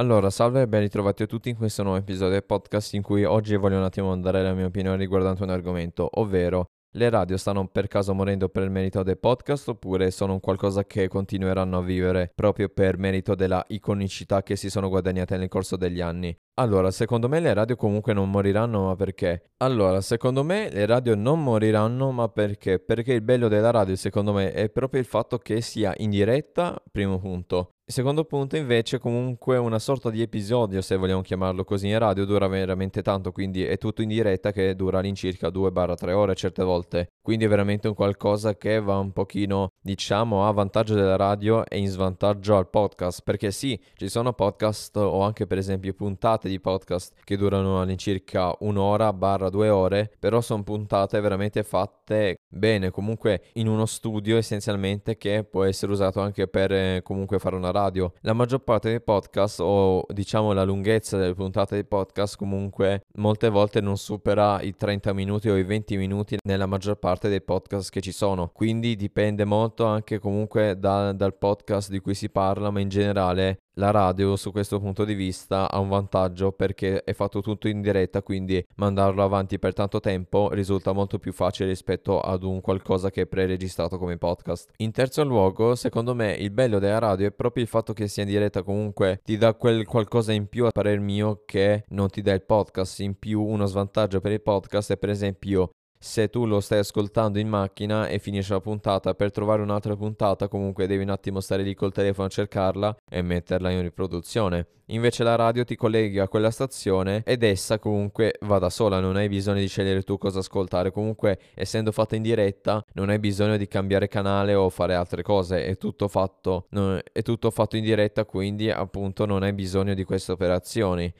Allora, salve e ben ritrovati a tutti in questo nuovo episodio del podcast in cui oggi voglio un attimo dare la mia opinione riguardante un argomento, ovvero le radio stanno per caso morendo per merito dei podcast oppure sono qualcosa che continueranno a vivere proprio per merito della iconicità che si sono guadagnate nel corso degli anni? Allora, secondo me le radio comunque non moriranno, ma perché? Allora, secondo me le radio non moriranno, ma perché? Perché il bello della radio, secondo me, è proprio il fatto che sia in diretta, primo punto. Il secondo punto invece comunque una sorta di episodio, se vogliamo chiamarlo così, in radio dura veramente tanto, quindi è tutto in diretta che dura all'incirca 2-3 ore certe volte. Quindi è veramente un qualcosa che va un pochino, diciamo, a vantaggio della radio e in svantaggio al podcast. Perché sì, ci sono podcast o anche per esempio puntate di podcast che durano all'incirca un'ora barra due ore, però sono puntate veramente fatte bene, comunque in uno studio essenzialmente che può essere usato anche per eh, comunque fare una radio. La maggior parte dei podcast o diciamo la lunghezza delle puntate di podcast comunque molte volte non supera i 30 minuti o i 20 minuti nella maggior parte dei podcast che ci sono. Quindi dipende molto anche comunque da, dal podcast di cui si parla, ma in generale la radio su questo punto di vista ha un vantaggio perché è fatto tutto in diretta, quindi mandarlo avanti per tanto tempo risulta molto più facile rispetto ad un qualcosa che è pre-registrato come podcast. In terzo luogo, secondo me il bello della radio è proprio il fatto che sia in diretta comunque ti dà quel qualcosa in più a parer mio che non ti dà il podcast. In più uno svantaggio per il podcast è per esempio se tu lo stai ascoltando in macchina e finisce la puntata, per trovare un'altra puntata comunque devi un attimo stare lì col telefono a cercarla e metterla in riproduzione. Invece la radio ti collega a quella stazione ed essa comunque va da sola, non hai bisogno di scegliere tu cosa ascoltare. Comunque, essendo fatta in diretta, non hai bisogno di cambiare canale o fare altre cose, è tutto fatto, è tutto fatto in diretta, quindi appunto non hai bisogno di queste operazioni.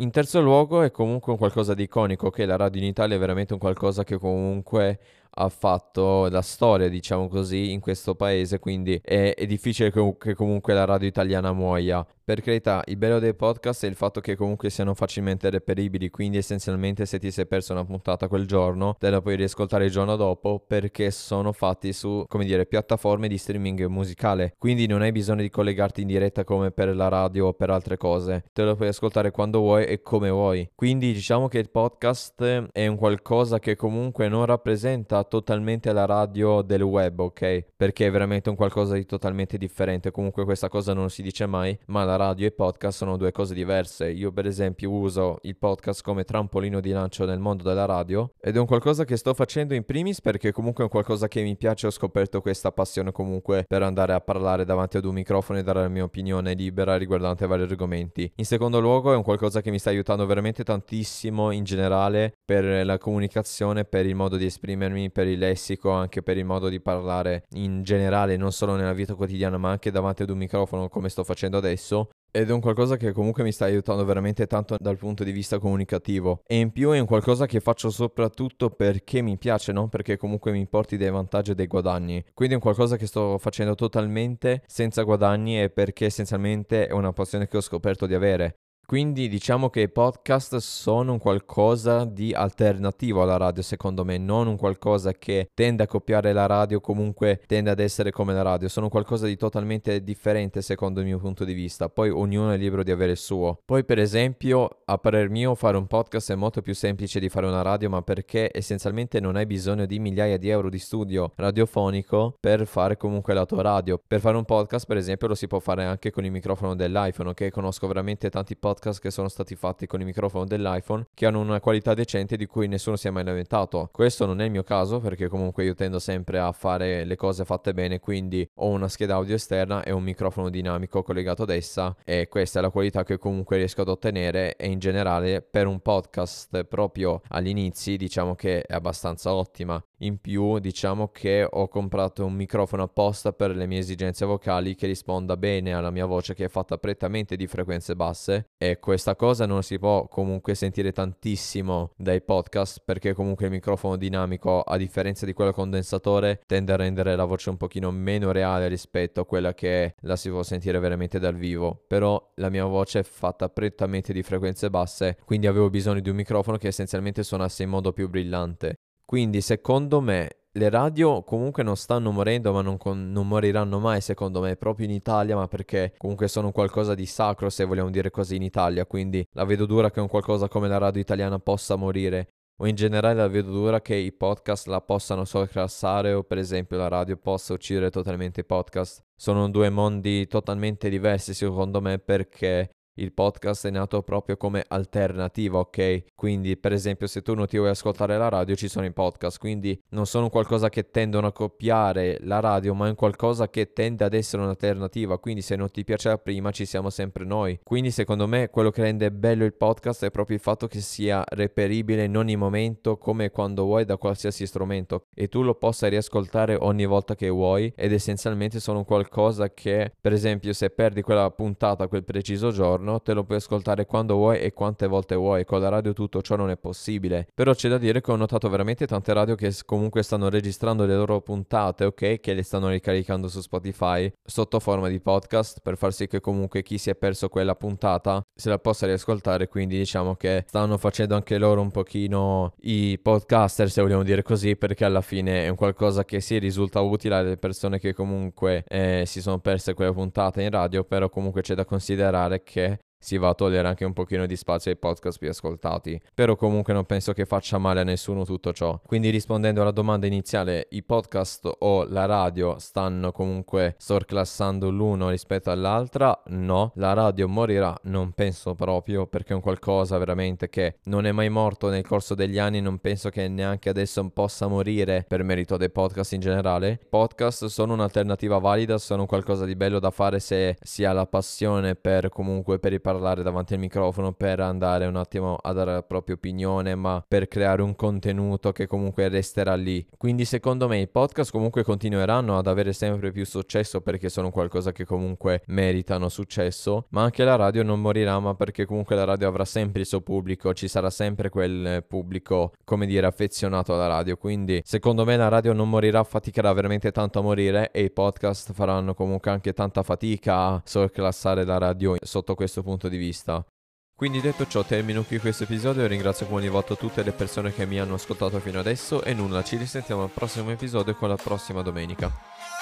In terzo luogo è comunque un qualcosa di iconico, che la radio in Italia è veramente un qualcosa che comunque ha fatto la storia, diciamo così, in questo paese, quindi è, è difficile che, che, comunque la radio italiana muoia. Per carità, il bello dei podcast è il fatto che comunque siano facilmente reperibili, quindi essenzialmente se ti sei perso una puntata quel giorno, te la puoi riascoltare il giorno dopo perché sono fatti su, come dire, piattaforme di streaming musicale. Quindi non hai bisogno di collegarti in diretta come per la radio o per altre cose. Te lo puoi ascoltare quando vuoi e come vuoi. Quindi diciamo che il podcast è un qualcosa che comunque non rappresenta totalmente la radio del web, ok? Perché è veramente un qualcosa di totalmente differente. Comunque questa cosa non si dice mai, ma la radio e podcast sono due cose diverse. Io per esempio uso il podcast come trampolino di lancio nel mondo della radio ed è un qualcosa che sto facendo in primis perché comunque è un qualcosa che mi piace, ho scoperto questa passione comunque per andare a parlare davanti ad un microfono e dare la mia opinione libera riguardante vari argomenti. In secondo luogo è un qualcosa che mi sta aiutando veramente tantissimo in generale per la comunicazione, per il modo di esprimermi, per il lessico, anche per il modo di parlare in generale, non solo nella vita quotidiana, ma anche davanti ad un microfono come sto facendo adesso. Ed è un qualcosa che comunque mi sta aiutando veramente tanto dal punto di vista comunicativo. E in più è un qualcosa che faccio soprattutto perché mi piace, non perché comunque mi porti dei vantaggi e dei guadagni. Quindi è un qualcosa che sto facendo totalmente senza guadagni e perché essenzialmente è una passione che ho scoperto di avere. Quindi diciamo che i podcast sono un qualcosa di alternativo alla radio, secondo me, non un qualcosa che tende a copiare la radio, comunque tende ad essere come la radio, sono qualcosa di totalmente differente secondo il mio punto di vista. Poi ognuno è libero di avere il suo. Poi per esempio, a parer mio, fare un podcast è molto più semplice di fare una radio, ma perché essenzialmente non hai bisogno di migliaia di euro di studio radiofonico per fare comunque la tua radio. Per fare un podcast, per esempio, lo si può fare anche con il microfono dell'iPhone, ok? Conosco veramente tanti podcast podcast che sono stati fatti con il microfono dell'iPhone che hanno una qualità decente di cui nessuno si è mai lamentato. Questo non è il mio caso perché comunque io tendo sempre a fare le cose fatte bene, quindi ho una scheda audio esterna e un microfono dinamico collegato ad essa e questa è la qualità che comunque riesco ad ottenere e in generale per un podcast proprio agli inizi diciamo che è abbastanza ottima. In più diciamo che ho comprato un microfono apposta per le mie esigenze vocali che risponda bene alla mia voce che è fatta prettamente di frequenze basse e questa cosa non si può comunque sentire tantissimo dai podcast perché comunque il microfono dinamico a differenza di quello condensatore tende a rendere la voce un pochino meno reale rispetto a quella che la si può sentire veramente dal vivo. Però la mia voce è fatta prettamente di frequenze basse quindi avevo bisogno di un microfono che essenzialmente suonasse in modo più brillante. Quindi secondo me le radio comunque non stanno morendo, ma non, con- non, moriranno mai, secondo me, proprio in Italia, ma perché comunque sono qualcosa di sacro, se vogliamo dire così, in Italia. Quindi la vedo dura che un qualcosa come la radio italiana possa morire. O in generale la vedo dura che i podcast la possano sorclassare o per esempio la radio possa uccidere totalmente i podcast. Sono due mondi totalmente diversi secondo me perché il podcast è nato proprio come alternativa, ok? Quindi, per esempio, se tu non ti vuoi ascoltare la radio, ci sono i podcast, quindi non sono qualcosa che tendono a copiare la radio, ma è un qualcosa che tende ad essere un'alternativa. Quindi, se non ti piaceva prima, ci siamo sempre noi. Quindi, secondo me, quello che rende bello il podcast è proprio il fatto che sia reperibile in ogni momento, come quando vuoi, da qualsiasi strumento, e tu lo possa riascoltare ogni volta che vuoi. Ed essenzialmente sono qualcosa che, per esempio, se perdi quella puntata quel preciso giorno, giorno, te lo puoi ascoltare quando vuoi e quante volte vuoi. Con la radio tutto ciò non è possibile. Però c'è da dire che ho notato veramente tante radio che comunque stanno registrando le loro puntate, ok? Che le stanno ricaricando su Spotify sotto forma di podcast per far sì che comunque chi si è perso quella puntata se la possa riascoltare. Quindi diciamo che stanno facendo anche loro un pochino i podcaster, se vogliamo dire così, perché alla fine è un qualcosa che si sì, risulta utile alle persone che comunque eh, si sono perse quella puntata in radio, però comunque c'è da considerare che si va a togliere anche un pochino di spazio ai podcast più ascoltati. Però comunque non penso che faccia male a nessuno tutto ciò. Quindi rispondendo alla domanda iniziale, i podcast o la radio stanno comunque sorclassando l'uno rispetto all'altra? No, la radio morirà, non penso proprio, perché è un qualcosa veramente che non è mai morto nel corso degli anni, non penso che neanche adesso possa morire per merito dei podcast in generale. Podcast sono un'alternativa valida, sono qualcosa di bello da fare se si ha la passione per comunque per i parlare davanti al microfono per andare un attimo a dare la propria opinione, ma per creare un contenuto che comunque resterà lì. Quindi secondo me i podcast comunque continueranno ad avere sempre più successo perché sono qualcosa che comunque meritano successo, ma anche la radio non morirà, ma perché comunque la radio avrà sempre il suo pubblico, ci sarà sempre quel pubblico, come dire, affezionato alla radio. Quindi secondo me la radio non morirà, faticherà veramente tanto a morire e i podcast faranno comunque anche tanta fatica a sorclassare la radio sotto questo punto punto di vista. Quindi detto ciò termino qui questo episodio e ringrazio come ogni volta tutte le persone che mi hanno ascoltato fino adesso e nulla, ci risentiamo al prossimo episodio con la prossima domenica.